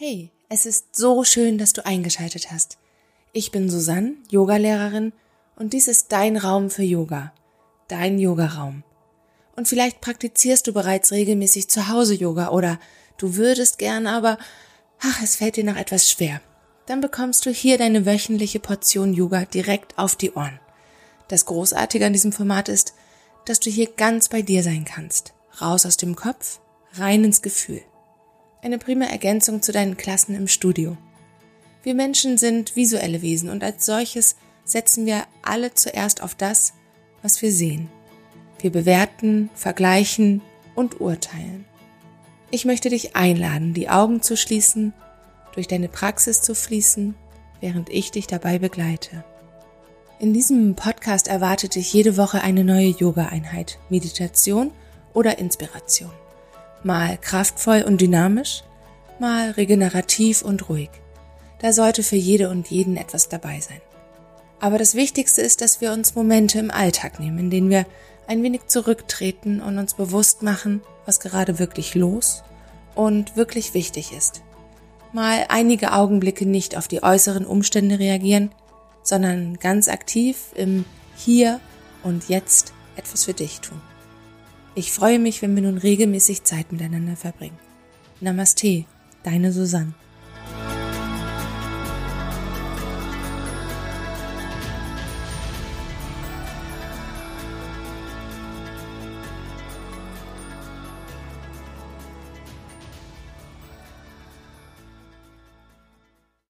Hey, es ist so schön, dass du eingeschaltet hast. Ich bin Susanne, Yogalehrerin, und dies ist dein Raum für Yoga, dein Yogaraum. Und vielleicht praktizierst du bereits regelmäßig zu Hause Yoga oder du würdest gern, aber ach, es fällt dir noch etwas schwer. Dann bekommst du hier deine wöchentliche Portion Yoga direkt auf die Ohren. Das Großartige an diesem Format ist, dass du hier ganz bei dir sein kannst. Raus aus dem Kopf, rein ins Gefühl eine prima Ergänzung zu deinen Klassen im Studio. Wir Menschen sind visuelle Wesen und als solches setzen wir alle zuerst auf das, was wir sehen. Wir bewerten, vergleichen und urteilen. Ich möchte dich einladen, die Augen zu schließen, durch deine Praxis zu fließen, während ich dich dabei begleite. In diesem Podcast erwartet dich jede Woche eine neue Yoga-Einheit, Meditation oder Inspiration mal kraftvoll und dynamisch, mal regenerativ und ruhig. Da sollte für jede und jeden etwas dabei sein. Aber das Wichtigste ist, dass wir uns Momente im Alltag nehmen, in denen wir ein wenig zurücktreten und uns bewusst machen, was gerade wirklich los und wirklich wichtig ist. Mal einige Augenblicke nicht auf die äußeren Umstände reagieren, sondern ganz aktiv im Hier und Jetzt etwas für dich tun. Ich freue mich, wenn wir nun regelmäßig Zeit miteinander verbringen. Namaste, deine Susanne.